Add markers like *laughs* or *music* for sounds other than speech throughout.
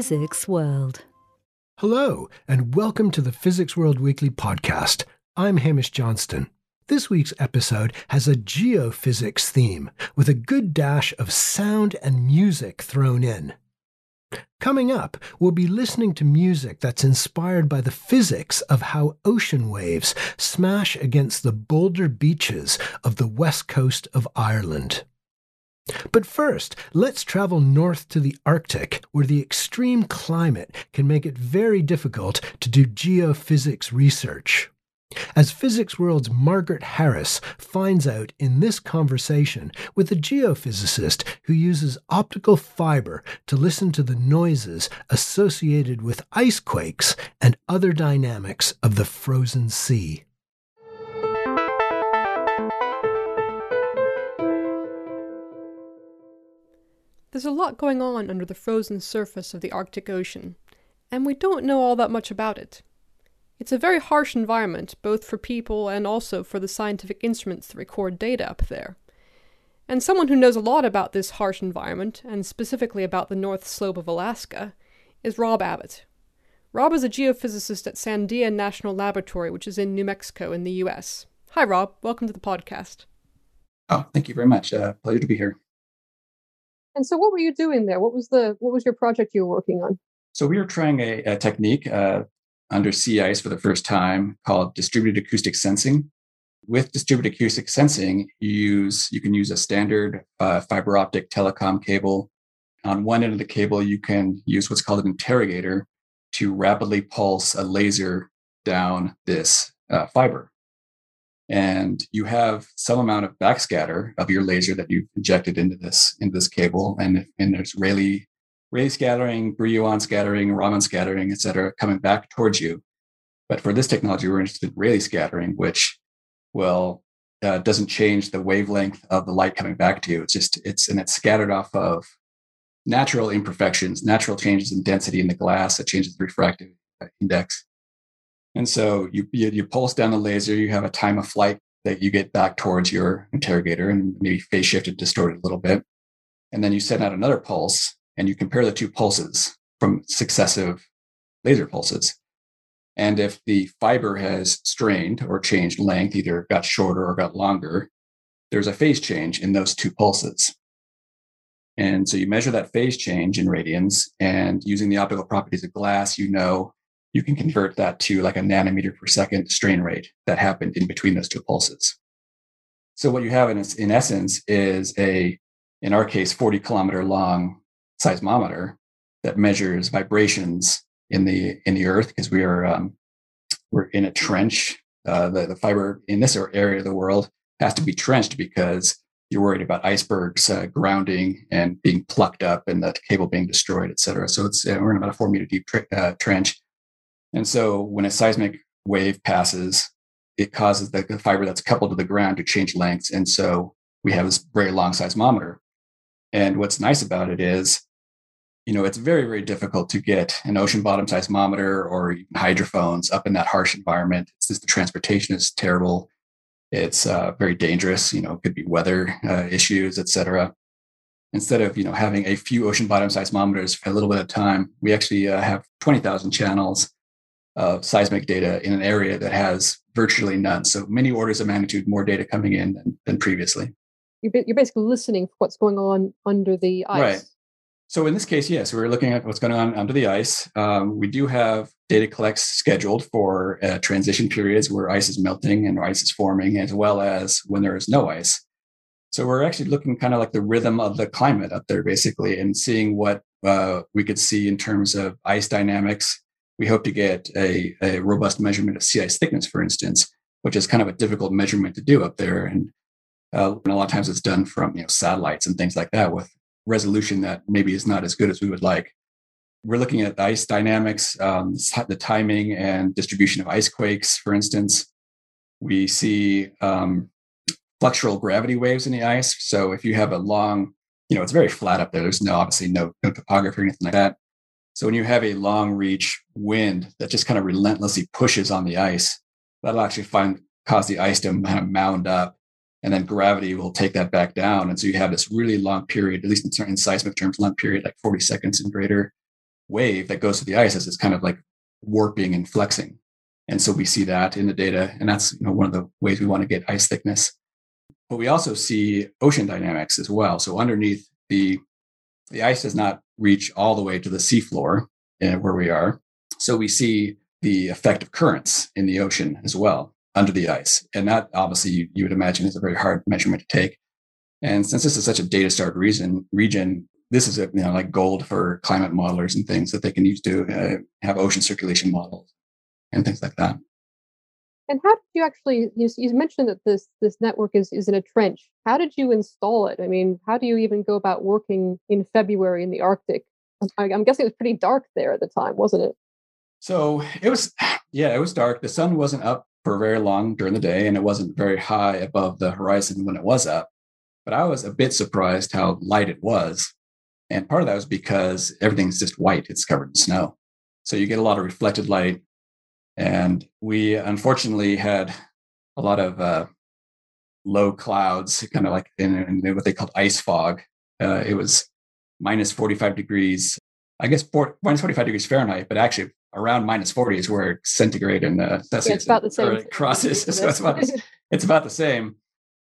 Physics World. Hello, and welcome to the Physics World Weekly podcast. I'm Hamish Johnston. This week's episode has a geophysics theme with a good dash of sound and music thrown in. Coming up, we'll be listening to music that's inspired by the physics of how ocean waves smash against the boulder beaches of the west coast of Ireland. But first, let's travel north to the Arctic, where the extreme climate can make it very difficult to do geophysics research. As Physics World's Margaret Harris finds out in this conversation with a geophysicist who uses optical fiber to listen to the noises associated with ice quakes and other dynamics of the frozen sea. There's a lot going on under the frozen surface of the Arctic Ocean, and we don't know all that much about it. It's a very harsh environment, both for people and also for the scientific instruments that record data up there. And someone who knows a lot about this harsh environment, and specifically about the North Slope of Alaska, is Rob Abbott. Rob is a geophysicist at Sandia National Laboratory, which is in New Mexico in the US. Hi, Rob. Welcome to the podcast. Oh, thank you very much. Uh, pleasure to be here. And so, what were you doing there? What was the what was your project you were working on? So we were trying a, a technique uh, under sea ice for the first time called distributed acoustic sensing. With distributed acoustic sensing, you use you can use a standard uh, fiber optic telecom cable. On one end of the cable, you can use what's called an interrogator to rapidly pulse a laser down this uh, fiber and you have some amount of backscatter of your laser that you've injected into this into this cable and and there's Rayleigh Rayleigh scattering, Brillouin scattering, Raman scattering, et cetera, coming back towards you. But for this technology, we're interested in Rayleigh scattering, which well uh, doesn't change the wavelength of the light coming back to you. It's just it's and it's scattered off of natural imperfections, natural changes in density in the glass that changes the refractive index. And so you, you, you pulse down the laser, you have a time of flight that you get back towards your interrogator and maybe phase shifted, distorted a little bit. And then you send out another pulse and you compare the two pulses from successive laser pulses. And if the fiber has strained or changed length, either got shorter or got longer, there's a phase change in those two pulses. And so you measure that phase change in radians, and using the optical properties of glass, you know you can convert that to like a nanometer per second strain rate that happened in between those two pulses. So what you have in, in essence is a, in our case, 40 kilometer long seismometer that measures vibrations in the in the earth because we are um, we're in a trench. Uh, the, the fiber in this area of the world has to be trenched because you're worried about icebergs uh, grounding and being plucked up and the cable being destroyed, et cetera. So it's uh, we're in about a four meter deep uh, trench and so when a seismic wave passes, it causes the fiber that's coupled to the ground to change lengths. And so we have this very long seismometer. And what's nice about it is, you know, it's very, very difficult to get an ocean bottom seismometer or hydrophones up in that harsh environment. It's just the transportation is terrible. It's uh, very dangerous. You know, it could be weather uh, issues, et cetera. Instead of you know having a few ocean bottom seismometers for a little bit of time, we actually uh, have twenty thousand channels of seismic data in an area that has virtually none. So many orders of magnitude more data coming in than, than previously. You're basically listening for what's going on under the ice. Right. So in this case, yes, we're looking at what's going on under the ice. Um, we do have data collects scheduled for uh, transition periods where ice is melting and ice is forming, as well as when there is no ice. So we're actually looking kind of like the rhythm of the climate up there, basically, and seeing what uh, we could see in terms of ice dynamics we hope to get a, a robust measurement of sea ice thickness, for instance, which is kind of a difficult measurement to do up there. And, uh, and a lot of times it's done from you know satellites and things like that with resolution that maybe is not as good as we would like. We're looking at ice dynamics, um, the timing and distribution of ice quakes, for instance. We see um, flexural gravity waves in the ice. So if you have a long, you know, it's very flat up there. There's no obviously no, no topography or anything like that. So when you have a long reach wind that just kind of relentlessly pushes on the ice, that'll actually find cause the ice to *laughs* kind of mound up, and then gravity will take that back down. And so you have this really long period, at least in, in seismic terms, long period like 40 seconds and greater, wave that goes to the ice as it's kind of like warping and flexing. And so we see that in the data, and that's you know, one of the ways we want to get ice thickness. But we also see ocean dynamics as well. So underneath the the ice does not reach all the way to the seafloor uh, where we are. So we see the effect of currents in the ocean as well under the ice. And that obviously you, you would imagine is a very hard measurement to take. And since this is such a data starved region, region, this is a, you know like gold for climate modelers and things that they can use to uh, have ocean circulation models and things like that. And how did you actually? You, you mentioned that this this network is is in a trench. How did you install it? I mean, how do you even go about working in February in the Arctic? I'm guessing it was pretty dark there at the time, wasn't it? So it was, *sighs* yeah, it was dark. The sun wasn't up for very long during the day, and it wasn't very high above the horizon when it was up. But I was a bit surprised how light it was. And part of that was because everything's just white, it's covered in snow. So you get a lot of reflected light. And we unfortunately had a lot of uh, low clouds, kind of like in, in, what they called ice fog. Uh, it was minus 45 degrees, I guess four, minus 45 degrees Fahrenheit, but actually around minus 40 is where centigrade and uh, Celsius yeah, it's about the same crosses. *laughs* so it's about, *laughs* it's about the same.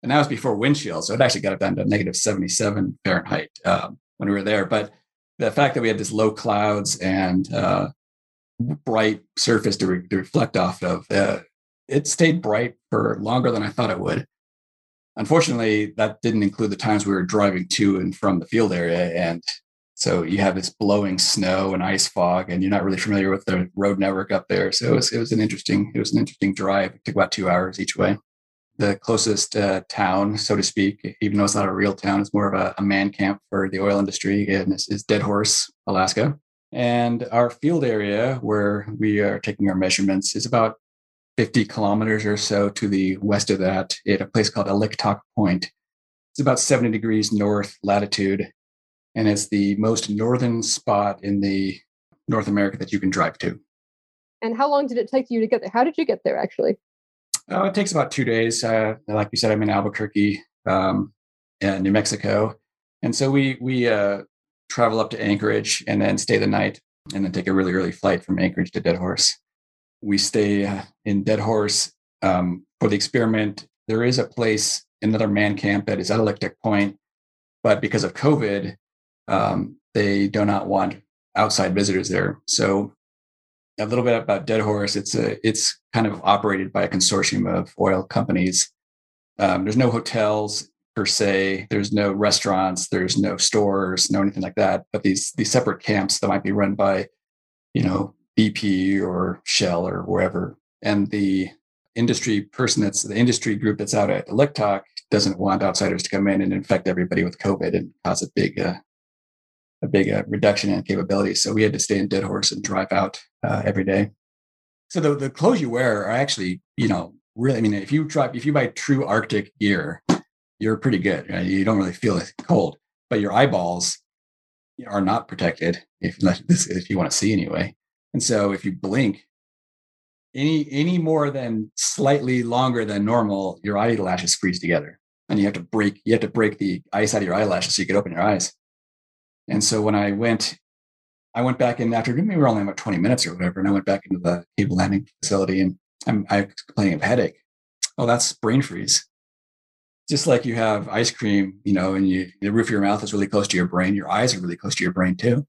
And that was before wind chill. So it actually got up down to negative 77 Fahrenheit um, when we were there. But the fact that we had this low clouds and uh, bright surface to, re- to, reflect off of, uh, it stayed bright for longer than I thought it would. Unfortunately, that didn't include the times we were driving to and from the field area. And so you have this blowing snow and ice fog, and you're not really familiar with the road network up there. So it was, it was an interesting it was an interesting drive. It took about two hours each way. The closest uh, town, so to speak, even though it's not a real town, it's more of a, a man camp for the oil industry, and is Deadhorse, Alaska. And our field area where we are taking our measurements is about 50 kilometers or so to the west of that at a place called Oliktok Point. It's about 70 degrees north latitude and it's the most northern spot in the North America that you can drive to. And how long did it take you to get there? How did you get there actually? Oh, it takes about two days. Uh, like you said, I'm in Albuquerque, um, New Mexico, and so we we uh, travel up to Anchorage and then stay the night, and then take a really early flight from Anchorage to Deadhorse. We stay uh, in Deadhorse um, for the experiment. There is a place, another man camp that is at Oliktok Point, but because of COVID, um, they do not want outside visitors there. So a little bit about Deadhorse. It's a it's kind of operated by a consortium of oil companies. Um, there's no hotels per se. There's no restaurants. There's no stores. No anything like that. But these these separate camps that might be run by, you know, BP or Shell or wherever. And the industry person that's the industry group that's out at Oliktok doesn't want outsiders to come in and infect everybody with COVID and cause a big uh, a big uh, reduction in capability. So we had to stay in Deadhorse and drive out uh, every day. So the, the clothes you wear are actually, you know, really, I mean, if you drive, if you buy true Arctic gear, you're pretty good. Right? You don't really feel it cold, but your eyeballs are not protected if, if you want to see anyway. And so if you blink any, any more than slightly longer than normal, your eyelashes freeze together and you have to break, you have to break the ice out of your eyelashes so you can open your eyes. And so when I went, I went back in after maybe we were only about 20 minutes or whatever, and I went back into the cable landing facility and I'm, I complaining of headache. Oh, that's brain freeze. Just like you have ice cream, you know, and you, the roof of your mouth is really close to your brain, your eyes are really close to your brain too.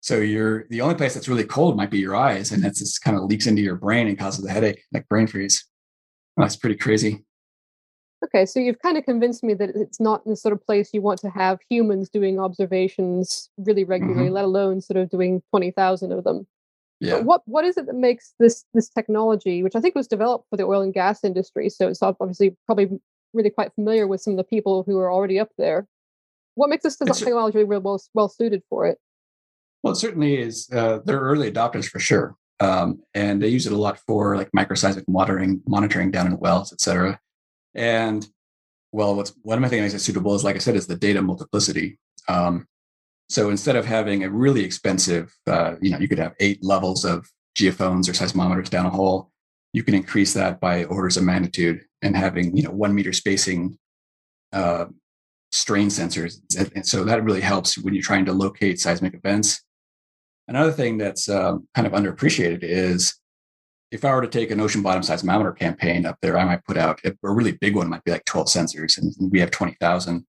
So you're the only place that's really cold might be your eyes, and that's just kind of leaks into your brain and causes a headache, like brain freeze. That's pretty crazy. Okay, so you've kind of convinced me that it's not the sort of place you want to have humans doing observations really regularly, mm-hmm. let alone sort of doing twenty thousand of them. Yeah. But what what is it that makes this this technology, which I think was developed for the oil and gas industry, so it's obviously probably really quite familiar with some of the people who are already up there. What makes this technology really well well suited for it? Well, it certainly is. Uh, they're early adopters for sure, um, and they use it a lot for like microseismic monitoring, monitoring down in wells, et cetera. And well, what's one of my things that's suitable is, like I said, is the data multiplicity. Um, so instead of having a really expensive, uh, you know, you could have eight levels of geophones or seismometers down a hole. You can increase that by orders of magnitude and having, you know, one meter spacing uh, strain sensors. And so that really helps when you're trying to locate seismic events. Another thing that's um, kind of underappreciated is if I were to take an ocean bottom seismometer campaign up there, I might put out a really big one, might be like 12 sensors, and we have 20,000.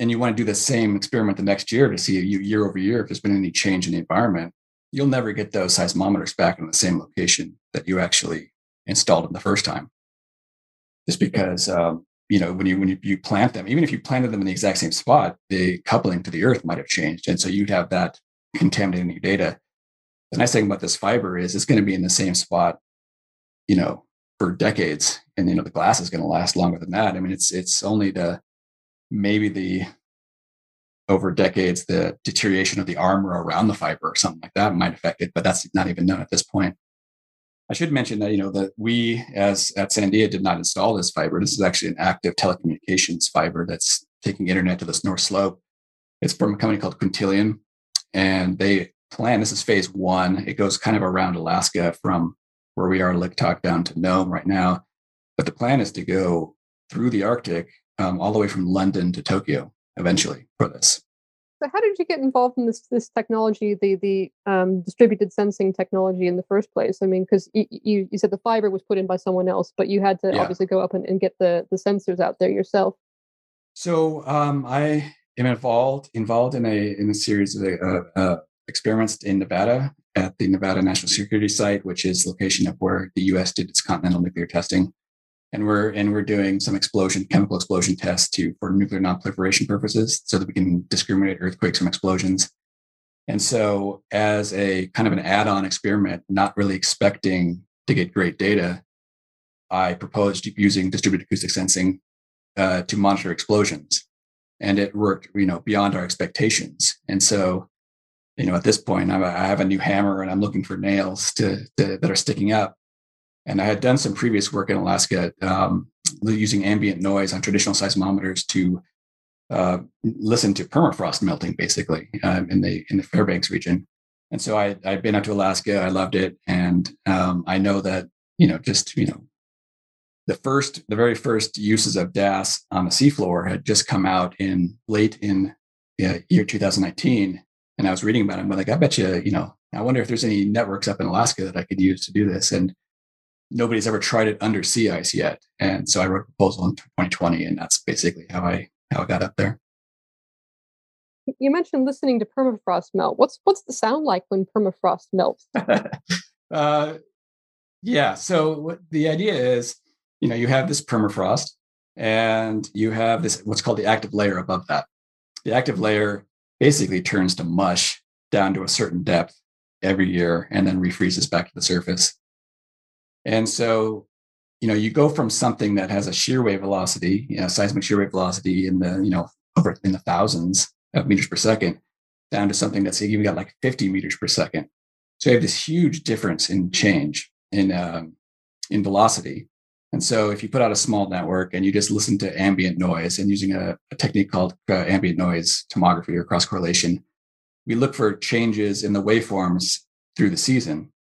And you want to do the same experiment the next year to see year over year if there's been any change in the environment. You'll never get those seismometers back in the same location that you actually installed them the first time. Just because um, you know when you when you, you plant them, even if you planted them in the exact same spot, the coupling to the earth might have changed, and so you'd have that contaminating your data the nice thing about this fiber is it's going to be in the same spot, you know, for decades. And you know, the glass is going to last longer than that. I mean, it's it's only the maybe the over decades the deterioration of the armor around the fiber or something like that might affect it, but that's not even known at this point. I should mention that you know that we as at Sandia did not install this fiber. This is actually an active telecommunications fiber that's taking internet to this north slope. It's from a company called Quintillion, and they plan. This is phase one. It goes kind of around Alaska from where we are, Oliktok, down to Nome right now. But the plan is to go through the Arctic um, all the way from London to Tokyo eventually for this. So, how did you get involved in this this technology, the the um, distributed sensing technology in the first place? I mean, because you, you, you said the fiber was put in by someone else, but you had to yeah. obviously go up and, and get the the sensors out there yourself. So um, I am involved involved in a in a series of uh, uh, experiments in Nevada at the Nevada National Security Site, which is location of where the U.S. did its continental nuclear testing. And we're and we're doing some explosion, chemical explosion tests to for nuclear nonproliferation purposes, so that we can discriminate earthquakes from explosions. And so, as a kind of an add-on experiment, not really expecting to get great data, I proposed using distributed acoustic sensing uh, to monitor explosions, and it worked, you know, beyond our expectations. And so, you know, at this point, I'm a, I have a new hammer and I'm looking for nails to, to, that are sticking up. And I had done some previous work in Alaska um, using ambient noise on traditional seismometers to uh, listen to permafrost melting, basically um, in the in the Fairbanks region. And so I I'd been out to Alaska, I loved it, and um, I know that you know just you know the first the very first uses of DAS on the seafloor had just come out in late in uh, year 2019 and I was reading about it. I'm like, I bet you, you know, I wonder if there's any networks up in Alaska that I could use to do this. And nobody's ever tried it under sea ice yet. And so I wrote a proposal in 2020, and that's basically how I how I got up there. You mentioned listening to permafrost melt. What's what's the sound like when permafrost melts? *laughs* uh, yeah. So the idea is, you know, you have this permafrost, and you have this what's called the active layer above that. The active layer basically turns to mush down to a certain depth every year and then refreezes back to the surface. And so, you know, you go from something that has a shear wave velocity, you know, seismic shear wave velocity in the, you know, over in the thousands of meters per second down to something that's even got like 50 meters per second. So you have this huge difference in change in um, in velocity. And so if you put out a small network and you just listen to ambient noise and using a, a technique called uh, ambient noise tomography or cross correlation, we look for changes in the waveforms through the season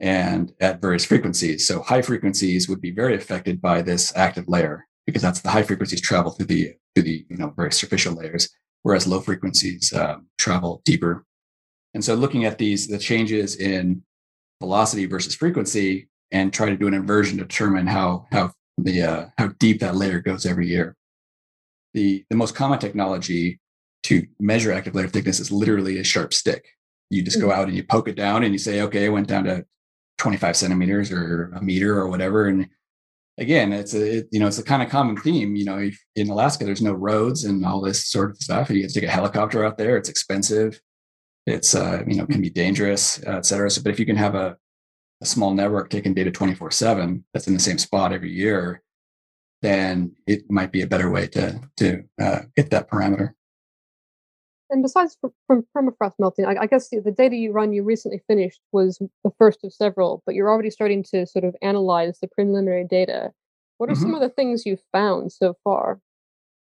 and at various frequencies. So high frequencies would be very affected by this active layer because that's the high frequencies travel through the through the you know very superficial layers, whereas low frequencies um, travel deeper. And so looking at these the changes in velocity versus frequency and try to do an inversion to determine how how the uh, how deep that layer goes every year. The the most common technology to measure active layer thickness is literally a sharp stick. You just go hmm. out and you poke it down and you say, okay, it went down to 25 centimeters or a meter or whatever. And again, it's a it, you know it's a kind of common theme. You know, in Alaska, there's no roads and all this sort of stuff. You have to take a helicopter out there. It's expensive. It's uh, you know can be dangerous, uh, et cetera. So, but if you can have a a small network taking data 24 7 that's in the same spot every year, then it might be a better way to, to uh, get that parameter. And besides from permafrost melting, I, I guess the, the data you run you recently finished was the first of several, but you're already starting to sort of analyze the preliminary data. What are mm-hmm. some of the things you've found so far?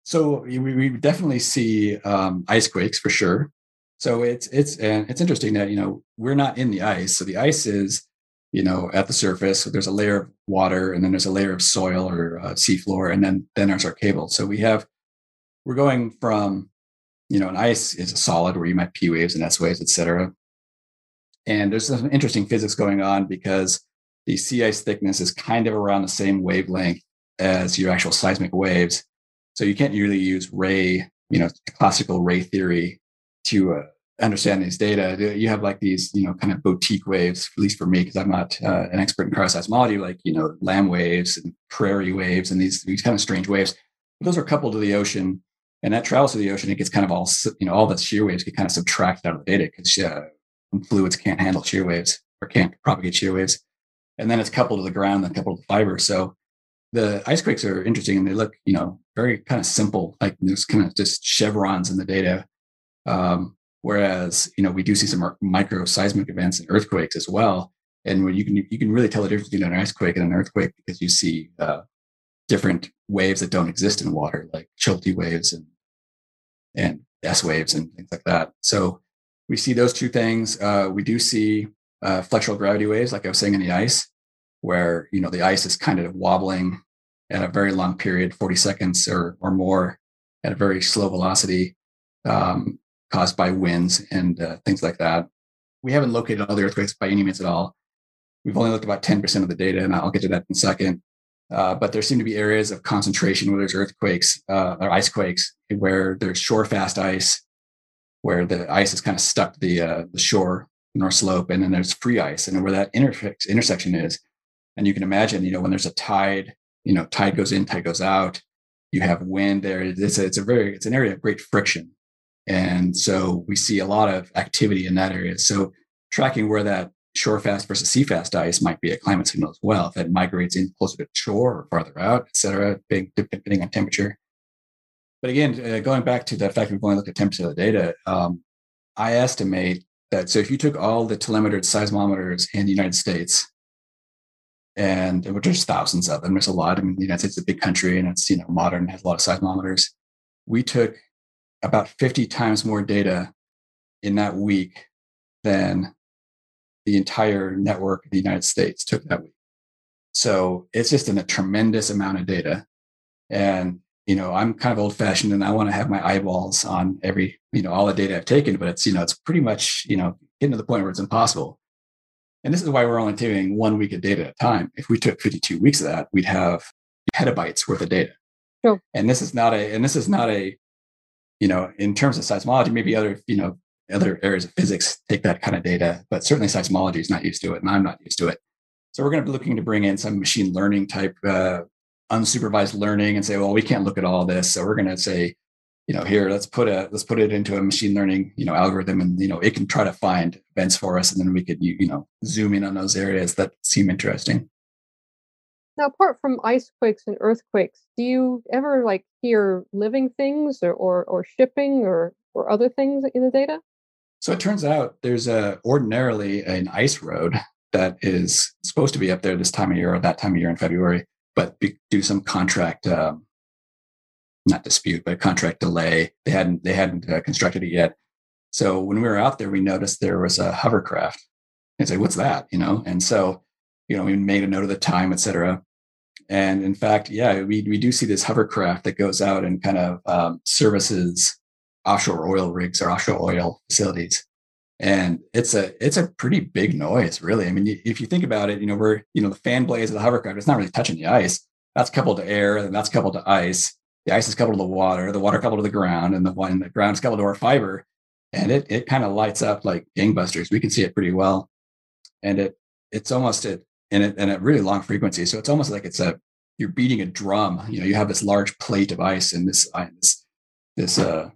So we, we definitely see um, ice quakes for sure. So it's it's and it's interesting that you know we're not in the ice. So the ice is you know, at the surface. So there's a layer of water, and then there's a layer of soil or uh, seafloor, and then then there's our cable. So we have we're going from you know, an ice is a solid where you might P waves and S waves, et cetera. And there's some interesting physics going on because the sea ice thickness is kind of around the same wavelength as your actual seismic waves. So you can't really use ray, you know, classical ray theory to uh, understand these data. You have like these, you know, kind of boutique waves, at least for me, because I'm not uh, an expert in cryoseismology, like, you know, Lamb waves and prairie waves and these, these kind of strange waves. But those are coupled to the ocean and that travels to the ocean. It gets kind of all, you know, all the shear waves get kind of subtracted out of the data because uh, fluids can't handle shear waves or can't propagate shear waves. And then it's coupled to the ground, then coupled to fiber. So the ice quakes are interesting and they look, you know, very kind of simple, like there's kind of just chevrons in the data. Um, whereas, you know, we do see some micro seismic events and earthquakes as well. And when you can, you can really tell the difference between an ice quake and an earthquake because you see uh, different waves that don't exist in water, like Scholte waves and, and S waves and things like that. So we see those two things. Uh, we do see uh, flexural gravity waves, like I was saying in the ice where you know the ice is kind of wobbling at a very long period 40 seconds or, or more at a very slow velocity um, caused by winds and uh, things like that we haven't located all the earthquakes by any means at all we've only looked about 10% of the data and i'll get to that in a second uh, but there seem to be areas of concentration where there's earthquakes uh, or ice quakes where there's shore fast ice where the ice is kind of stuck to the, uh, the shore north slope and then there's free ice and where that intersection is and you can imagine, you know, when there's a tide, you know, tide goes in, tide goes out, you have wind there. It's a, it's a very, it's an area of great friction. And so we see a lot of activity in that area. So tracking where that shore fast versus sea fast ice might be a climate signal as well. If it migrates in closer to shore or farther out, et cetera, depending on temperature. But again, uh, going back to the fact we've only looked at 10% of the data, um, I estimate that so if you took all the telemetered seismometers in the United States and there's thousands of them. There's a lot. I mean, the United States is a big country and it's you know modern, has a lot of seismometers. We took about 50 times more data in that week than the entire network of the United States took that week. So it's just in a tremendous amount of data. And, you know, I'm kind of old fashioned and I want to have my eyeballs on every, you know, all the data I've taken, but it's, you know, it's pretty much, you know, getting to the point where it's impossible. And this is why we're only taking one week of data at a time. If we took 52 weeks of that, we'd have petabytes worth of data. Sure. And this is not a, and this is not a, you know, in terms of seismology, maybe other, you know, other areas of physics take that kind of data, but certainly seismology is not used to it, and I'm not used to it. So we're going to be looking to bring in some machine learning type uh, unsupervised learning and say, well, we can't look at all this, so we're going to say, you know, here let's put a let's put it into a machine learning, you know, algorithm, and you know, it can try to find events for us, and then we could you, know zoom in on those areas that seem interesting. Now, apart from ice quakes and earthquakes, do you ever like hear living things or or, or shipping or or other things in the data? So it turns out there's a ordinarily an ice road that is supposed to be up there this time of year or that time of year in February, but do some contract um, not dispute, but contract delay. They hadn't they hadn't uh, constructed it yet. So when we were out there, we noticed there was a hovercraft. And say, what's that? You know, and so you know we made a note of the time, et cetera. And in fact, yeah, we we do see this hovercraft that goes out and kind of um, services offshore oil rigs or offshore oil facilities. And it's a it's a pretty big noise, really. I mean, if you think about it, you know, we're you know the fan blades of the hovercraft, it's not really touching the ice. That's coupled to air, and that's coupled to ice the ice is coupled to the water, the water coupled to the ground, and the one the ground is coupled to our fiber, and it it kind of lights up like gangbusters. We can see it pretty well, and it it's almost at and it and at really long frequency. So it's almost like it's a you're beating a drum. You know, you have this large plate of ice, and this this this uh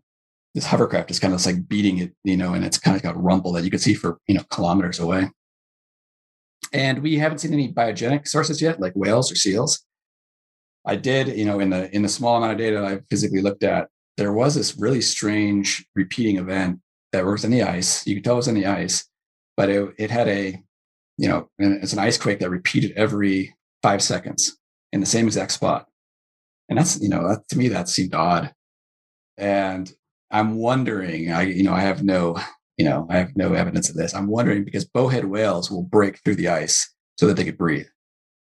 this hovercraft is kind of like beating it, you know, and it's kind of got rumble that you can see for you know kilometers away. And we haven't seen any biogenic sources yet, like whales or seals. I did, you know, in the in the small amount of data I physically looked at, there was this really strange repeating event that was in the ice. You could tell it was in the ice, but it, it had a, you know, it's an ice quake that repeated every five seconds in the same exact spot. And that's, you know, that, to me, that seemed odd. And I'm wondering, I, you know, I have no, you know, I have no evidence of this. I'm wondering because bowhead whales will break through the ice so that they could breathe.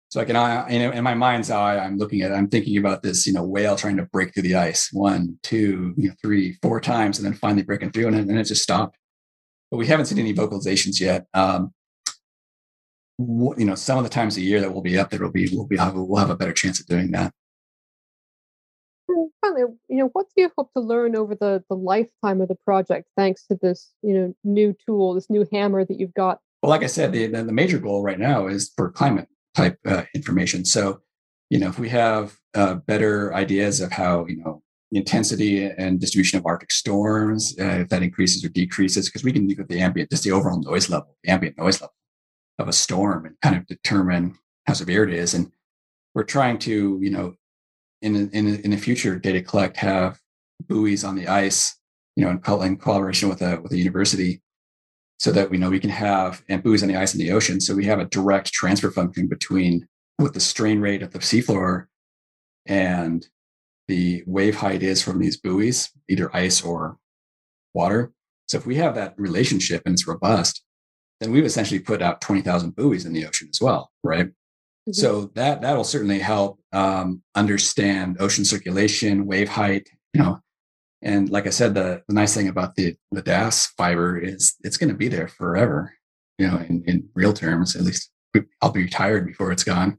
So I can, I, you know, in my mind's eye, I'm looking at, I'm thinking about this, you know, whale trying to break through the ice, one, two, you know, three, four times, and then finally breaking through, and then it just stopped. but we haven't seen any vocalizations yet. Um, you know, some of the times a year that we'll be up there, will be we'll be we'll have a better chance of doing that. Finally, you know, what do you hope to learn over the the lifetime of the project, thanks to this you know new tool, this new hammer that you've got? Well, like I said, the the major goal right now is for climate type uh, information. So, you know, if we have uh, better ideas of how you know intensity and distribution of Arctic storms, uh, if that increases or decreases, because we can look at the ambient, just the overall noise level, the ambient noise level of a storm and kind of determine how severe it is. And we're trying to, you know, in in in the future, data collect have buoys on the ice, you know, in, in collaboration with a with a university, so that we know we can have and buoys on the ice in the ocean. So we have a direct transfer function between what the strain rate of the seafloor and the wave height is from these buoys, either ice or water. So if we have that relationship and it's robust, then we've essentially put out 20,000 buoys in the ocean as well, right? Mm-hmm. So that that'll certainly help um, understand ocean circulation, wave height, you know. And like I said, the, the nice thing about the the DAS fiber is it's going to be there forever, you know, in, in real terms. At least I'll be retired before it's gone.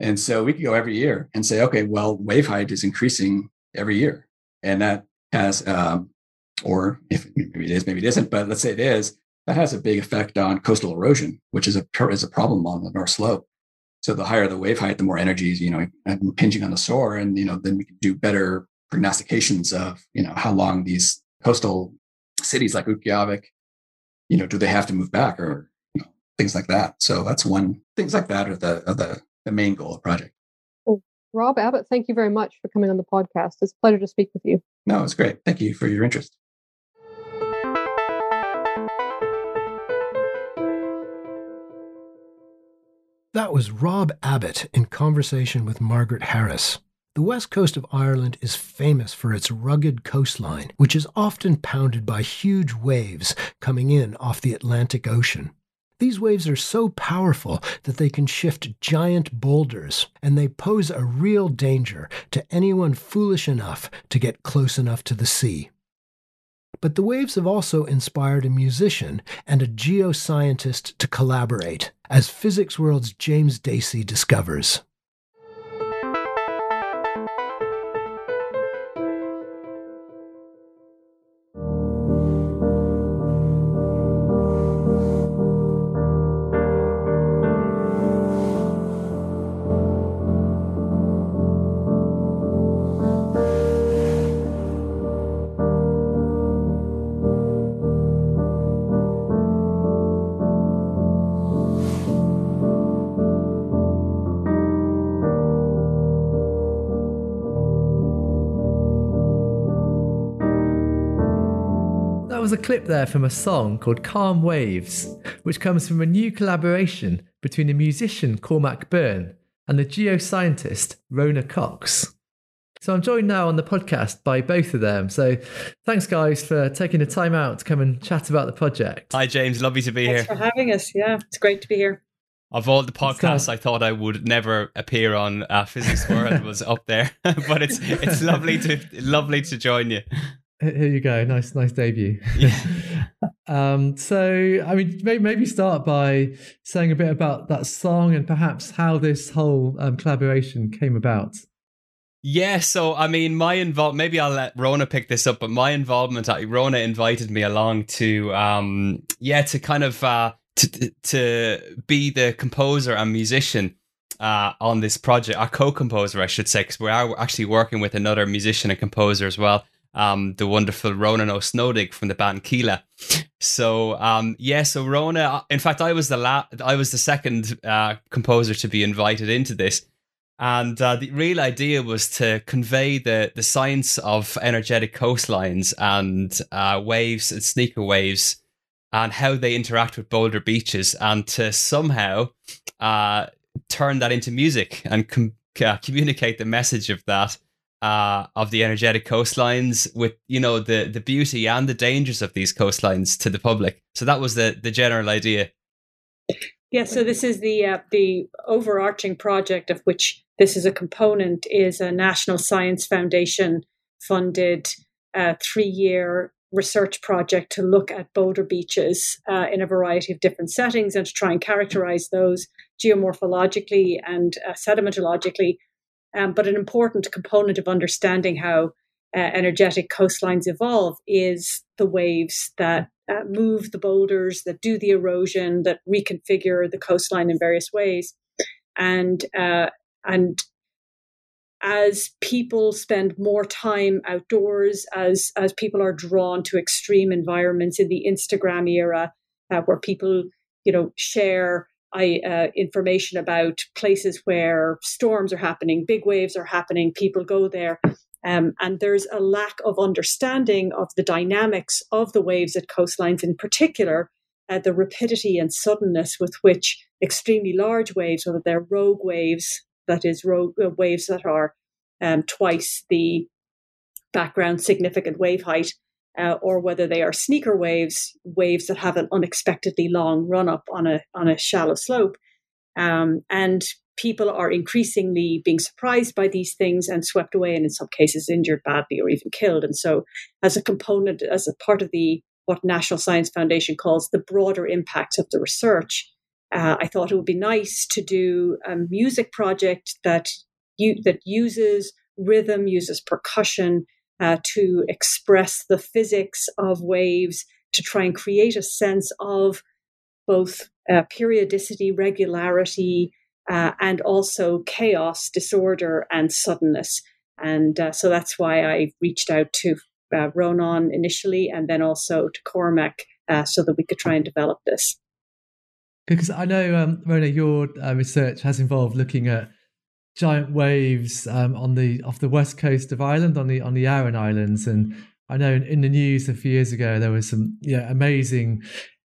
and so we could go every year and say, okay, well, wave height is increasing every year, and that has, um, or if maybe it is, maybe it isn't, but let's say it is, that has a big effect on coastal erosion, which is a is a problem on the North Slope. So the higher the wave height, the more energy is you know impinging on the shore, and you know then we can do better prognostications of you know how long these coastal cities like Utqiagvik, you know, do they have to move back or you know, things like that. So that's one things like that are the are the the main goal of the project. Well, Rob Abbott, thank you very much for coming on the podcast. It's a pleasure to speak with you. No, it's great. Thank you for your interest. That was Rob Abbott in conversation with Margaret Harris. The west coast of Ireland is famous for its rugged coastline, which is often pounded by huge waves coming in off the Atlantic Ocean. These waves are so powerful that they can shift giant boulders, and they pose a real danger to anyone foolish enough to get close enough to the sea. But the waves have also inspired a musician and a geoscientist to collaborate, as Physics World's James Dacey discovers. Clip there from a song called Calm Waves, which comes from a new collaboration between the musician Cormac Byrne and the geoscientist Rona Cox. So I'm joined now on the podcast by both of them. So thanks, guys, for taking the time out to come and chat about the project. Hi, James. Lovely to be here. thanks here. for having us. Yeah, it's great to be here. Of all the podcasts I thought I would never appear on, uh, Physics World was up there. *laughs* but it's it's lovely to lovely to join you. Here you go. Nice, nice debut. Yeah. *laughs* um, so, I mean, maybe start by saying a bit about that song and perhaps how this whole um, collaboration came about. Yeah, so I mean, my involvement. Maybe I'll let Rona pick this up, but my involvement. Rona invited me along to, um, yeah, to kind of uh, to to be the composer and musician uh, on this project, a co-composer, I should say, because we are actually working with another musician and composer as well um, the wonderful Ronan Ó Snodaigh from the band Kíla. So um, yeah, so Rona. In fact, I was the la- I was the second uh, composer to be invited into this, and uh, the real idea was to convey the the science of energetic coastlines and uh, waves and sneaker waves, and how they interact with boulder beaches, and to somehow uh, turn that into music and com- uh, communicate the message of that uh, of the energetic coastlines with you know the the beauty and the dangers of these coastlines to the public. So that was the the general idea. Yeah, so this is the uh, the overarching project of which this is a component is a National Science Foundation funded uh, three year research project to look at boulder beaches uh, in a variety of different settings and to try and characterize those geomorphologically and uh, sedimentologically. Um, but an important component of understanding how uh, energetic coastlines evolve is the waves that uh, move the boulders, that do the erosion, that reconfigure the coastline in various ways. And uh, and as people spend more time outdoors, as as people are drawn to extreme environments in the Instagram era, uh, where people you know share I, uh, information about places where storms are happening, big waves are happening, people go there. Um, and there's a lack of understanding of the dynamics of the waves at coastlines, in particular, uh, the rapidity and suddenness with which extremely large waves, whether they're rogue waves, that is, rogue uh, waves that are um, twice the background significant wave height, uh, or whether they are sneaker waves, waves that have an unexpectedly long run up on a on a shallow slope, um, and people are increasingly being surprised by these things and swept away, and in some cases injured badly or even killed. And so, as a component, as a part of the what National Science Foundation calls the broader impacts of the research, uh, I thought it would be nice to do a music project that you, that uses rhythm, uses percussion uh, to express the physics of waves, to try and create a sense of both uh, periodicity, regularity, uh, and also chaos, disorder, and suddenness. And uh, so that's why I reached out to uh, Ronan initially, and then also to Cormac, uh, so that we could try and develop this. Because I know, um, Rona, your research has involved looking at giant waves um, on the off the west coast of Ireland, on the on the Aran Islands, and I know in, in the news a few years ago there was some yeah amazing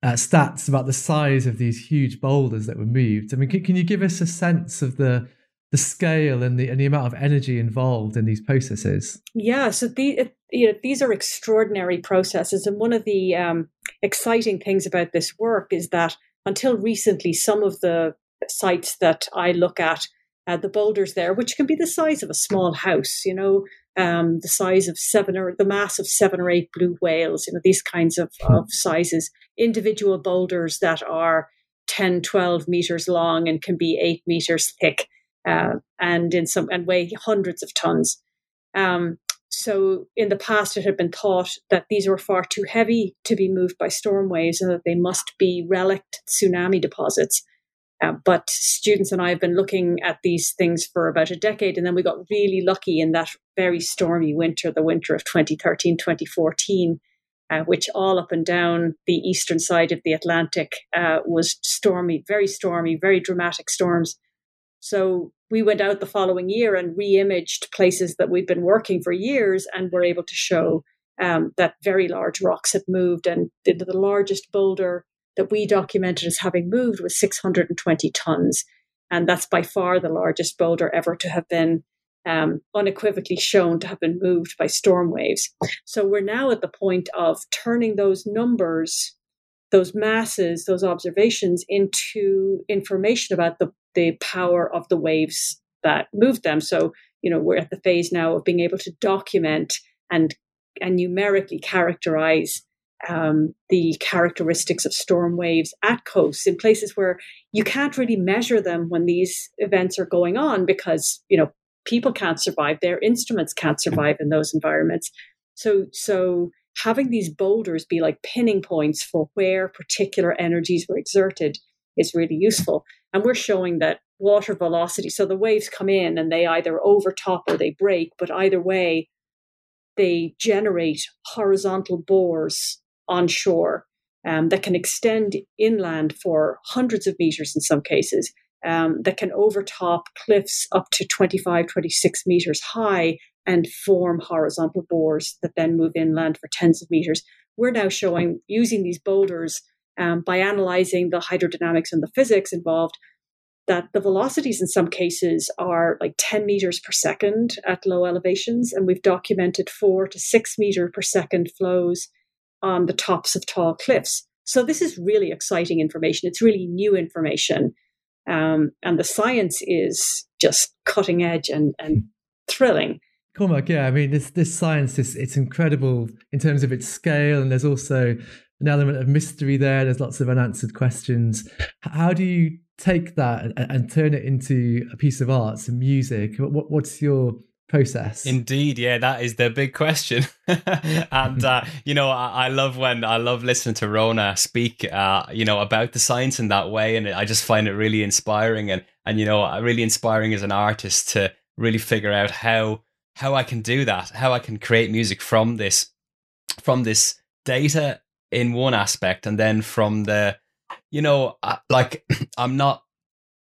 uh, stats about the size of these huge boulders that were moved. I mean, can, can you give us a sense of the the scale and the and the amount of energy involved in these processes? Yeah, so the, you know, these are extraordinary processes, and one of the um, exciting things about this work is that until recently, some of the sites that I look at, uh, the boulders there, which can be the size of a small house, you know, um, the size of seven or the mass of seven or eight blue whales, you know, these kinds of, hmm. of sizes, individual boulders that are 10, 12 meters long and can be eight meters thick uh, and in some and weigh hundreds of tons. Um, so in the past, it had been thought that these were far too heavy to be moved by storm waves and that they must be relict tsunami deposits. Uh, but students and I have been looking at these things for about a decade, and then we got really lucky in that very stormy winter, the winter of 2013, 2014, uh, which all up and down the eastern side of the Atlantic uh, was stormy, very stormy, very dramatic storms. So we went out the following year and re-imaged places that we'd been working for years and were able to show um, that very large rocks had moved. And the, the, largest boulder that we documented as having moved was 620 tons. And that's by far the largest boulder ever to have been um, unequivocally shown to have been moved by storm waves. So we're now at the point of turning those numbers those masses, those observations into information about the, the power of the waves that moved them. So, you know, we're at the phase now of being able to document and and numerically characterize um, the characteristics of storm waves at coasts in places where you can't really measure them when these events are going on because you know people can't survive their instruments can't survive in those environments so so having these boulders be like pinning points for where particular energies were exerted is really useful. And we're showing that water velocity, so the waves come in and they either overtop or they break, but either way, they generate horizontal bores on shore um, that can extend inland for hundreds of meters in some cases, um, that can overtop cliffs up to 25, 26 meters high and form horizontal bores that then move inland for tens of meters. We're now showing using these boulders um, by analyzing the hydrodynamics and the physics involved that the velocities in some cases are like 10 meters per second at low elevations. And we've documented four to six meter per second flows on the tops of tall cliffs. So this is really exciting information. It's really new information. Um, and the science is just cutting edge and, and thrilling. Cormac, yeah, I mean, this this science is it's incredible in terms of its scale, and there's also an element of mystery there. There's lots of unanswered questions. How do you take that and, and turn it into a piece of art, some music? What, what's your process? Indeed, yeah, that is the big question. *laughs* and uh, you know, I, I, love when I love listening to Rona speak, uh, you know, about the science in that way, and I just find it really inspiring and and you know, really inspiring as an artist to really figure out how how I can do that, how I can create music from this from this data in one aspect, and then from the, you know, like *clears throat* I'm not.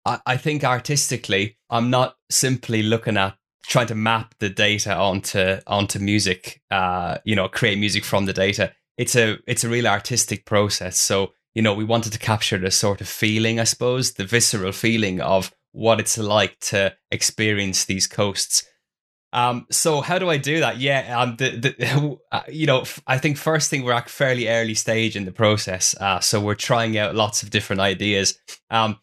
I, I think artistically, I'm not simply looking at trying to map the data onto onto music uh you know create music from the data. It's a it's a real artistic process. So you know we wanted to capture the sort of feeling i suppose the visceral feeling of what it's like to experience these coasts. Um so how do i do that? Yeah um the, the *laughs* uh, you know i think first thing we're at fairly early stage in the process uh so we're trying out lots of different ideas. Um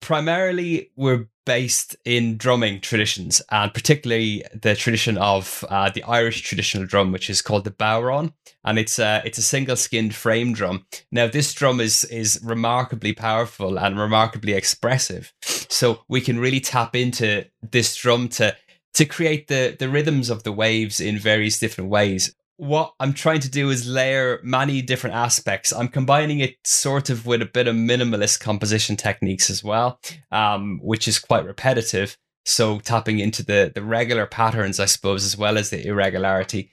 primarily we're based in drumming traditions, and particularly the tradition of uh, the Irish traditional drum, which is called the bodhrán, and it's a it's a single skinned frame drum. Now, this drum is is remarkably powerful and remarkably expressive, so we can really tap into this drum to to create the the rhythms of the waves in various different ways what I'm trying to do is layer many different aspects. I'm combining it sort of with a bit of minimalist composition techniques as well, um, which is quite repetitive. So tapping into the the regular patterns, I suppose, as well as the irregularity,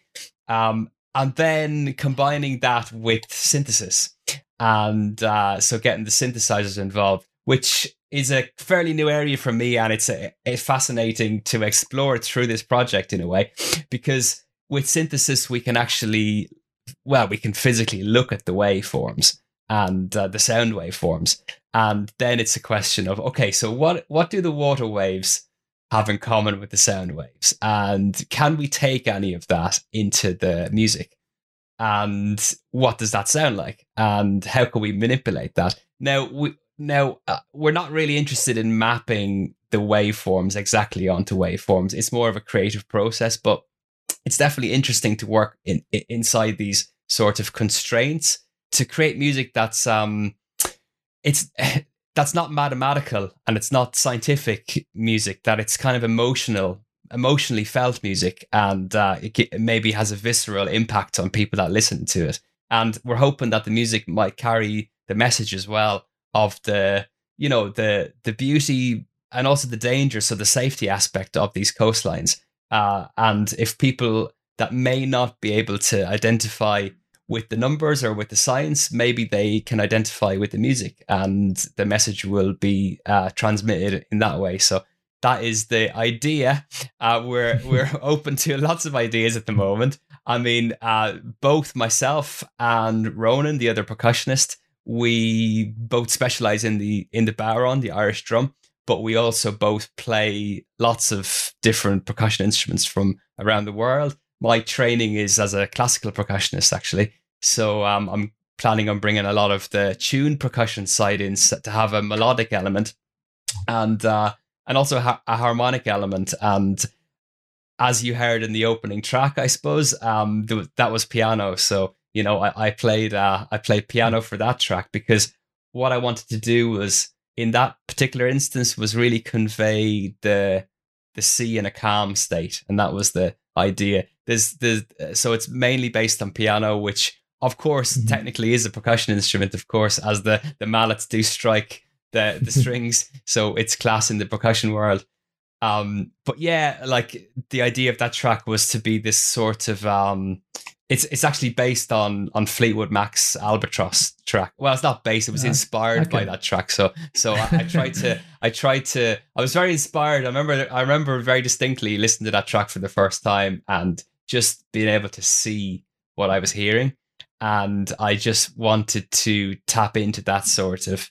um, and then combining that with synthesis, and uh, so getting the synthesizers involved, which is a fairly new area for me, and it's a, a fascinating to explore through this project in a way, because with synthesis, we can actually, well, we can physically look at the waveforms and uh, the sound waveforms, and then it's a question of okay, so what what do the water waves have in common with the sound waves, and can we take any of that into the music? And what does that sound like? And how can we manipulate that? Now we now uh, we're not really interested in mapping the waveforms exactly onto waveforms. It's more of a creative process, but it's definitely interesting to work in, in inside these sort of constraints to create music that's um it's *laughs* that's not mathematical and it's not scientific music that it's kind of emotional emotionally felt music and uh, it maybe has a visceral impact on people that listen to it. And we're hoping that the music might carry the message as well of the you know the the beauty and also the danger so the safety aspect of these coastlines uh, and if people that may not be able to identify with the numbers or with the science, maybe they can identify with the music and the message will be uh, transmitted in that way. So that is the idea. Uh, we're *laughs* we're open to lots of ideas at the moment. I mean, uh, both myself and Ronan, the other percussionist, we both specialize in the in the bodhrán, the Irish drum, but we also both play lots of different percussion instruments from around the world. My training is as a classical percussionist, actually. So um, I'm planning on bringing a lot of the tuned percussion side in to have a melodic element and uh, and also a harmonic element. And as you heard in the opening track, I suppose um, that was piano. So you know, I, I played uh, I played piano for that track because what I wanted to do was in that particular instance was really convey the the sea in a calm state, and that was the idea. There's the so it's mainly based on piano, which of course mm-hmm. technically is a percussion instrument, of course, as the the mallets do strike the the *laughs* strings, so it's class in the percussion world. Um, but yeah, like the idea of that track was to be this sort of um, it's it's actually based on on Fleetwood Mac's Albatross track. Well, it's not based; it was inspired okay. by that track. So so I, I, tried to *laughs* I tried to I was very inspired. I remember I remember very distinctly listening to that track for the first time and just being able to see what I was hearing, and I just wanted to tap into that sort of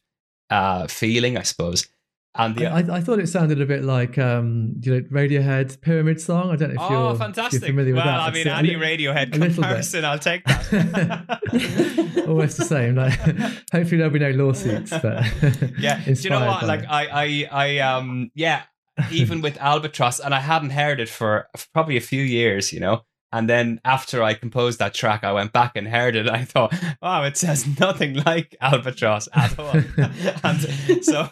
uh, feeling, I suppose. And the, I, I, thought it sounded a bit like um, you know Radiohead Pyramid Song. I don't know if oh, you're, fantastic. If you're familiar well, with that. I mean, any Radiohead comparison, I'll take that. *laughs* Almost the same. Like, hopefully there'll be no lawsuits. But *laughs* yeah, do you know what? Like I, I, I, um, yeah. even with Albatross, and I hadn't heard it for probably a few years, you know. And then after I composed that track, I went back and heard it. And *laughs* I thought, wow, it says nothing *laughs* like Albatross at all. *laughs* and so,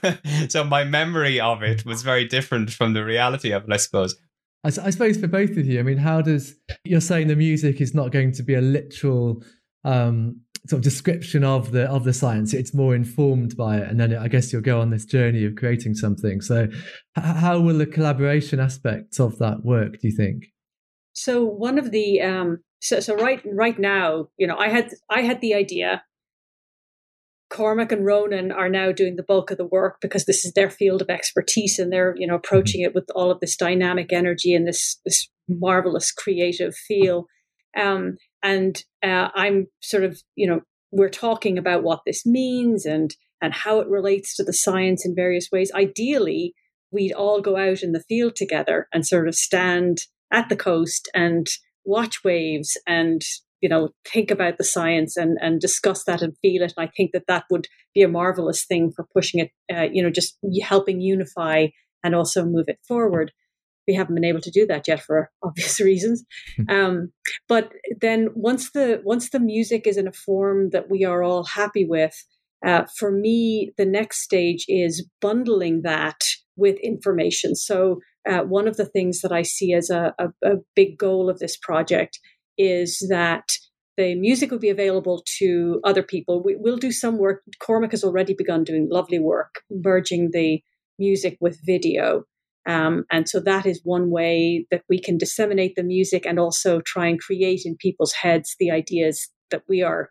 so my memory of it was very different from the reality of it, I suppose. I, I suppose for both of you, I mean, how does you're saying the music is not going to be a literal um, sort of description of the of the science? It's more informed by it, and then I guess you'll go on this journey of creating something. So, how will the collaboration aspects of that work? Do you think? So one of the um, so so right right now, you know, I had I had the idea. Cormac and Ronan are now doing the bulk of the work because this is their field of expertise, and they're you know approaching it with all of this dynamic energy and this this marvelous creative feel. Um, and uh, I'm sort of you know we're talking about what this means and and how it relates to the science in various ways. Ideally, we'd all go out in the field together and sort of stand at the coast and watch waves and you know think about the science and and discuss that and feel it. And i think that that would be a marvelous thing for pushing it uh, you know just helping unify and also move it forward. We haven't been able to do that yet for *laughs* obvious reasons. Hmm. um, but then once the once the music is in a form that we are all happy with uh, for me the next stage is bundling that with information so uh, one of the things that I see as a, a, a big goal of this project is that the music will be available to other people. We, will do some work. Cormac has already begun doing lovely work, merging the music with video. Um, and so that is one way that we can disseminate the music and also try and create in people's heads the ideas that we are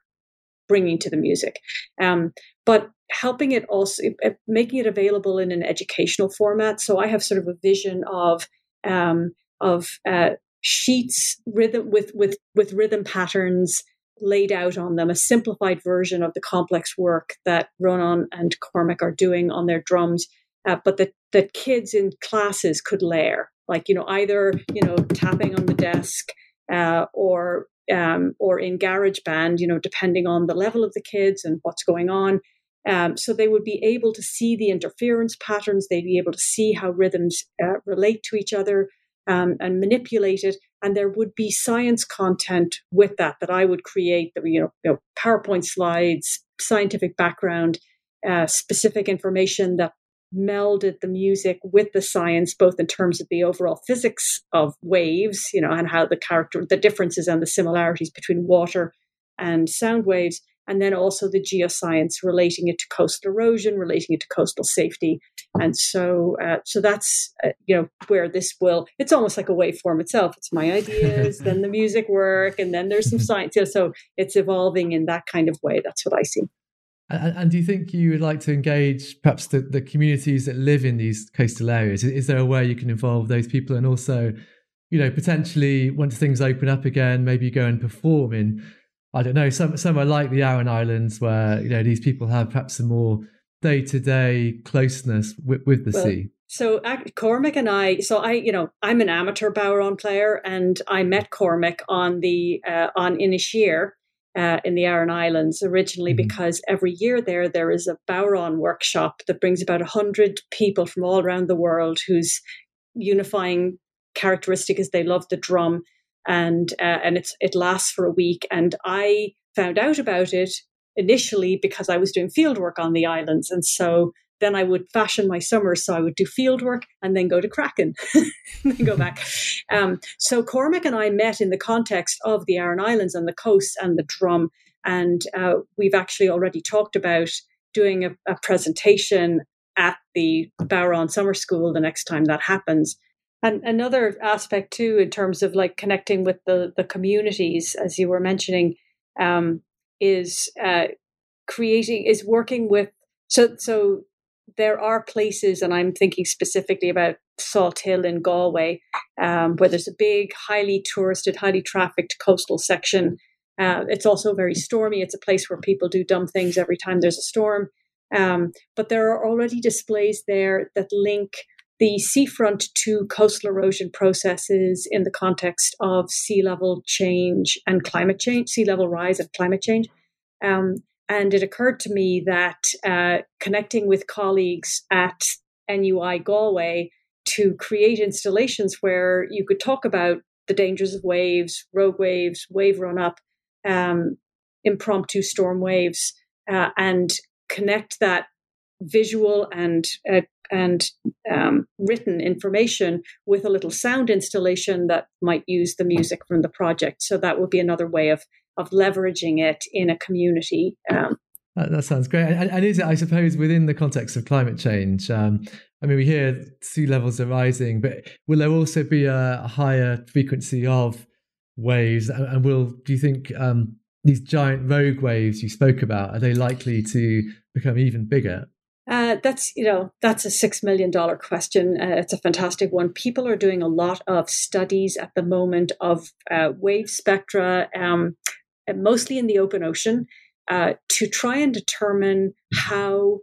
bringing to the music. Um, but helping it also making it available in an educational format. So I have sort of a vision of um, of uh, sheets rhythm with with with rhythm patterns laid out on them, a simplified version of the complex work that Ronan and Cormac are doing on their drums, uh, but that that kids in classes could layer, like you know either you know tapping on the desk uh, or um, or in GarageBand, you know depending on the level of the kids and what's going on. Um, so they would be able to see the interference patterns, they'd be able to see how rhythms uh, relate to each other um, and manipulate it. And there would be science content with that that I would create, you know, you know PowerPoint slides, scientific background, uh, specific information that melded the music with the science, both in terms of the overall physics of waves, you know, and how the character, the differences and the similarities between water and sound waves, and then also the geoscience relating it to coastal erosion, relating it to coastal safety, and so uh, so that's uh, you know where this will. It's almost like a waveform itself. It's my ideas, then the music work, and then there's some *laughs* science. You know, so it's evolving in that kind of way. That's what I see. And, and, do you think you would like to engage perhaps the, the communities that live in these coastal areas? Is, is there a way you can involve those people and also, you know, potentially once things open up again, maybe you go and perform in I don't know, some somewhere like the Aran Islands where, you know, these people have perhaps a more day to day closeness with, with the well, sea. So Cormac and I, so I, you know, I'm an amateur Bodhrán player, and I met Cormac on the uh, on Inisheer uh, in the Aran Islands originally mm-hmm. because every year there there is a Bodhrán workshop that brings about a hundred people from all around the world whose unifying characteristic is they love the drum and uh, and it's it lasts for a week. And I found out about it initially because I was doing field work on the islands, and so then I would fashion my summers. So I would do field work and then go to Craiceann, *laughs* then go back. Um, so Cormac and I met in the context of the Aran Islands and the coast and the drum, and uh, we've actually already talked about doing a, a presentation at the Bodhrán Summer School the next time that happens. And another aspect too, in terms of like connecting with the the communities, as you were mentioning, um, is uh, creating is working with. So so there are places, and I'm thinking specifically about Salthill in Galway, um, where there's a big, highly touristed, highly trafficked coastal section. Uh, it's also very stormy. It's a place where people do dumb things every time there's a storm. Um, but there are already displays there that link the seafront to coastal erosion processes in the context of sea level change and climate change, sea level rise and climate change. Um, and it occurred to me that uh, connecting with colleagues at NUI Galway, to create installations where you could talk about the dangers of waves, rogue waves, wave run up, um, impromptu storm waves, uh, and connect that visual and uh, and um, written information with a little sound installation that might use the music from the project. So that would be another way of of leveraging it in a community. Um, that, sounds great. And, and, is it, I suppose, within the context of climate change? Um, I mean, we hear sea levels are rising, but will there also be a, higher frequency of waves? And, and will do you think um, these giant rogue waves you spoke about are they likely to become even bigger? Uh, that's you know that's a six million dollar question. Uh, it's a fantastic one. People are doing a lot of studies at the moment of uh, wave spectra, um, mostly in the open ocean, uh, to try and determine how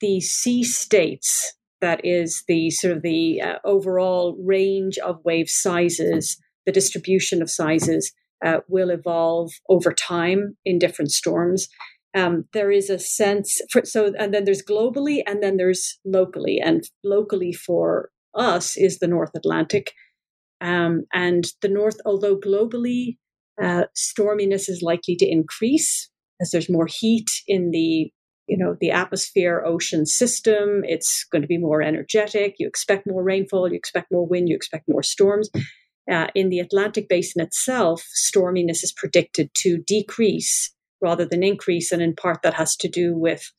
the sea states, that is the sort of the uh, overall range of wave sizes, the distribution of sizes, uh, will evolve over time in different storms. Um, there is a sense for, so and then there's globally and then there's locally. And locally for us is the north atlantic. Um, and the north although globally uh, storminess is likely to increase as there's more heat in the you know the atmosphere ocean system it's going to be more energetic. You expect more rainfall you expect more wind you expect more storms. Uh, in the atlantic basin itself storminess is predicted to decrease rather than increase and in part that has to do with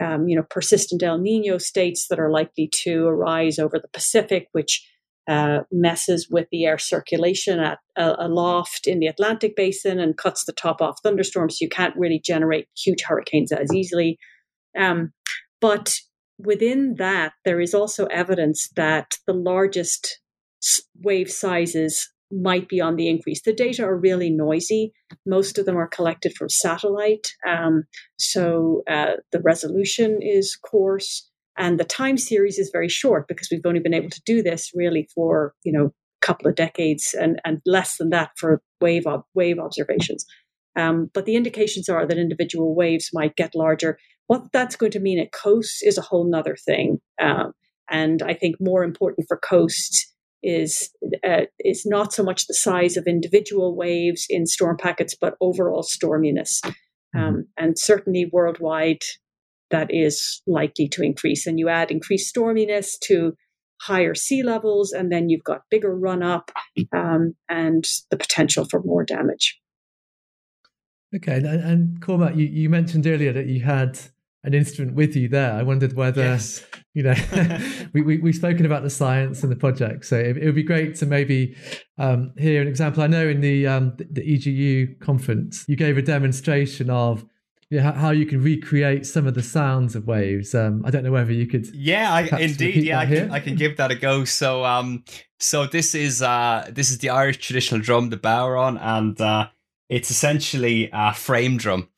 um, you know persistent el nino states that are likely to arise over the pacific which uh, messes with the air circulation at uh, aloft in the Atlantic basin and cuts the top off thunderstorms. So you can't really generate huge hurricanes as easily. Um, but within that, there is also evidence that the largest wave sizes might be on the increase. The data are really noisy. Most of them are collected from satellite. Um, so uh, the resolution is coarse and the time series is very short because we've only been able to do this really for, you know, a couple of decades and, and less than that for wave, wave observations. Um, but the indications are that individual waves might get larger. What that's going to mean at coasts is a whole nother thing. Um, and I think more important for coasts is uh, is not so much the size of individual waves in storm packets, but overall storminess. Mm-hmm. Um, and certainly worldwide, that is likely to increase. And you add increased storminess to higher sea levels, and then you've got bigger run up um, and the potential for more damage. Okay, and, and Cormac, you, you mentioned earlier that you had an instrument with you there. I wondered whether yes. you know *laughs* *laughs* we, we we've spoken about the science and the project, so it, it would be great to maybe um, hear an example. I know in the um, the, the EGU conference you gave a demonstration of you know, how you can recreate some of the sounds of waves. Um, I don't know whether you could. Yeah, I, indeed. Yeah, I can, I can give that a go. So, um, so this is uh, this is the Irish traditional drum, the bodhrán, and uh, it's essentially a frame drum.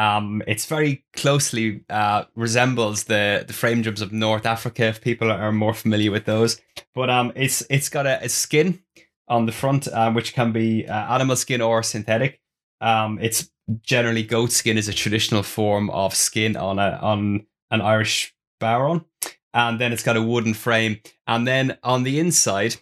Um, it's very closely uh, resembles the the frame drums of North Africa. If people are more familiar with those, but um, it's it's got a, a skin on the front, uh, which can be uh, animal skin or synthetic. Um, it's generally goat skin is a traditional form of skin on a on an Irish bodhrán, and then it's got a wooden frame, and then on the inside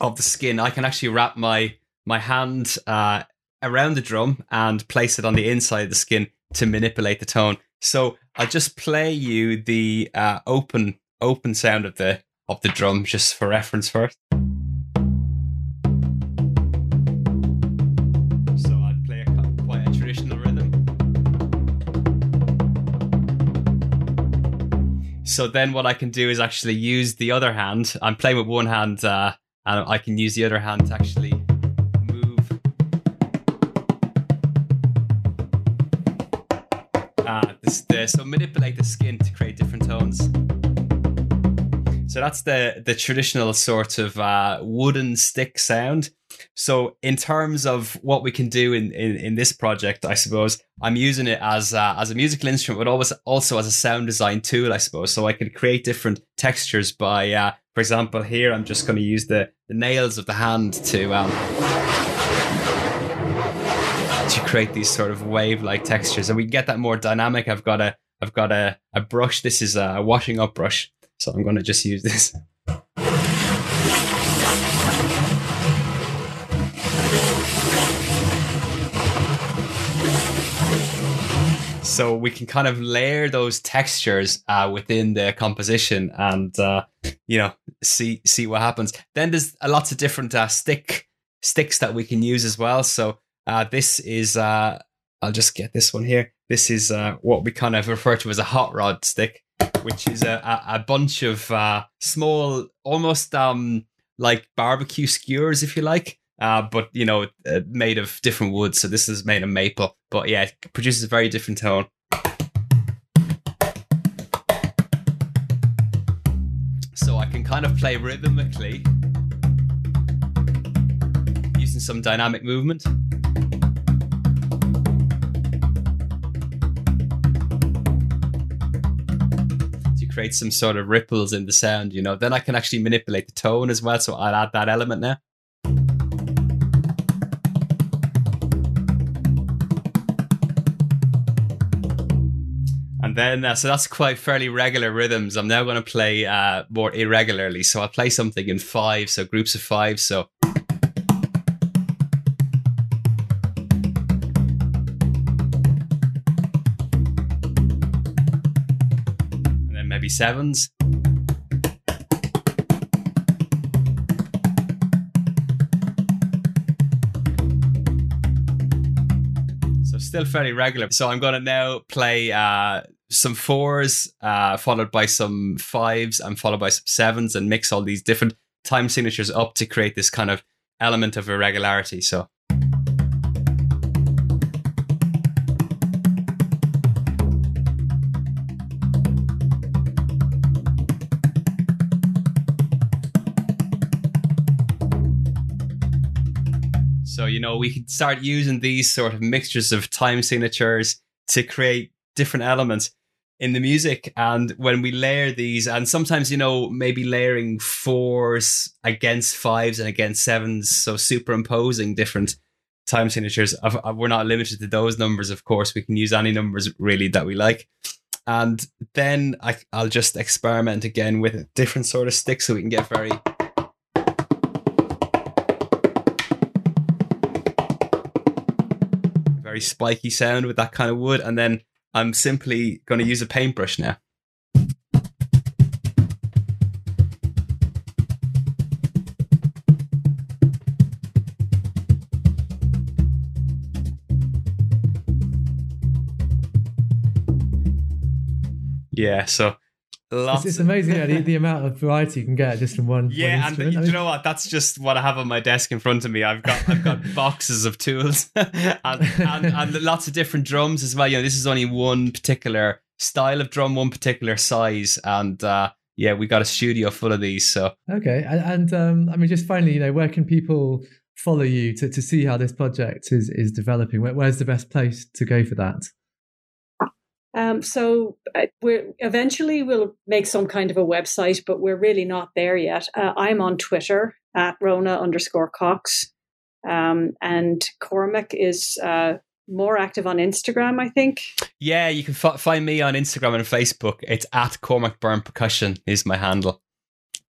of the skin, I can actually wrap my my hand uh, around the drum and place it on the inside of the skin to manipulate the tone. So I'll just play you the uh, open open sound of the of the drum just for reference first. So I'd play quite a traditional rhythm. So then what I can do is actually use the other hand. I'm playing with one hand uh, and I can use the other hand to actually the, so manipulate the skin to create different tones. So that's the the traditional sort of uh, wooden stick sound. So in terms of what we can do in, in, in this project, I suppose I'm using it as a, as a musical instrument, but always also as a sound design tool, I suppose. So I can create different textures by, uh, for example, here I'm just going to use the, the nails of the hand to um, to create these sort of wave-like textures, and we get that more dynamic. I've got a I've got a, a brush. This is a washing up brush, so I'm going to just use this. so we can kind of layer those textures uh, within the composition and uh, you know see see what happens then there's lots of different uh, stick sticks that we can use as well so uh, this is uh, I'll just get this one here. This is uh, what we kind of refer to as a hot rod stick, which is a, a, a bunch of small, almost um, like barbecue skewers, if you like uh, but you know, uh, made of different woods. So this is made of maple, but yeah, it produces a very different tone. So I can kind of play rhythmically using some dynamic movement. Create some sort of ripples in the sound, you know. Then I can actually manipulate the tone as well. So I'll add that element now. And then, uh, so that's quite fairly regular rhythms. I'm now going to play uh, more irregularly. So I'll play something in five, so groups of five. So. And sevens. So still fairly regular. So I'm going to now play uh, some fours, uh, followed by some fives, and followed by some sevens, and mix all these different time signatures up to create this kind of element of irregularity. So. So, you know, we can start using these sort of mixtures of time signatures to create different elements in the music. And when we layer these and sometimes you know maybe layering fours against fives and against sevens so superimposing different time signatures uh, we're not limited to those numbers of course. We can use any numbers really that we like. And then I, i'll just experiment again with different sort of sticks so we can get very very spiky sound with that kind of wood and then I'm simply going to use a paintbrush now. Yeah, so Lots. It's, it's amazing yeah, the, *laughs* the, amount of variety you can get just from one. Yeah, one and you know what? That's just what I have on my desk in front of me. I've got I've got *laughs* boxes of tools *laughs* and, and, and lots of different drums as well. You know, this is only one particular style of drum, one particular size, and uh, yeah, we got a studio full of these. So okay, and, and um, I mean, just finally, you know, where can people follow you to, to see how this project is is developing? Where, where's the best place to go for that? Um, so uh, we're eventually we'll make some kind of a website, but we're really not there yet. Uh, I'm on Twitter at Rona underscore Cox, um, and Cormac is uh, more active on Instagram, I think. Yeah, you can f- find me on Instagram and Facebook. It's at Cormac Byrne Percussion is my handle,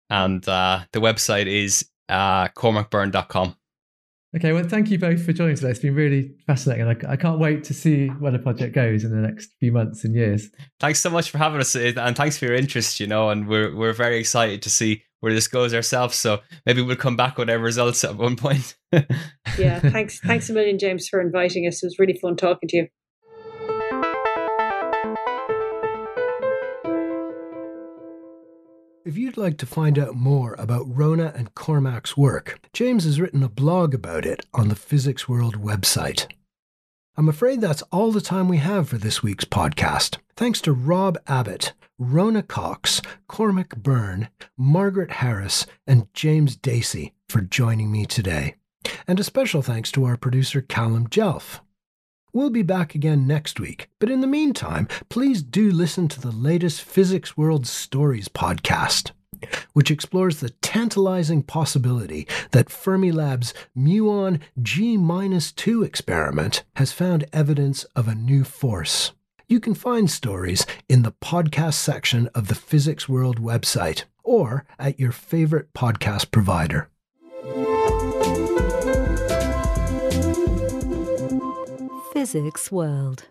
and uh, the website is uh, cormacbyrne.com. Okay, well, thank you both for joining today. It's been really fascinating. I, I can't wait to see where the project goes in the next few months and years. Thanks so much for having us, and thanks for your interest. You know, and we're we're very excited to see where this goes ourselves. So maybe we'll come back with our results at one point. *laughs* yeah, thanks, thanks a million, James, for inviting us. It was really fun talking to you. If you'd like to find out more about Rona and Cormac's work, James has written a blog about it on the Physics World website. I'm afraid that's all the time we have for this week's podcast. Thanks to Rob Abbott, Rona Cox, Cormac Byrne, Margaret Harris, and James Dacey for joining me today. And a special thanks to our producer Callum Jelf. We'll be back again next week, but in the meantime, please do listen to the latest Physics World Stories podcast, which explores the tantalizing possibility that Fermilab's muon G 2 experiment has found evidence of a new force. You can find stories in the podcast section of the Physics World website or at your favorite podcast provider. Physics World.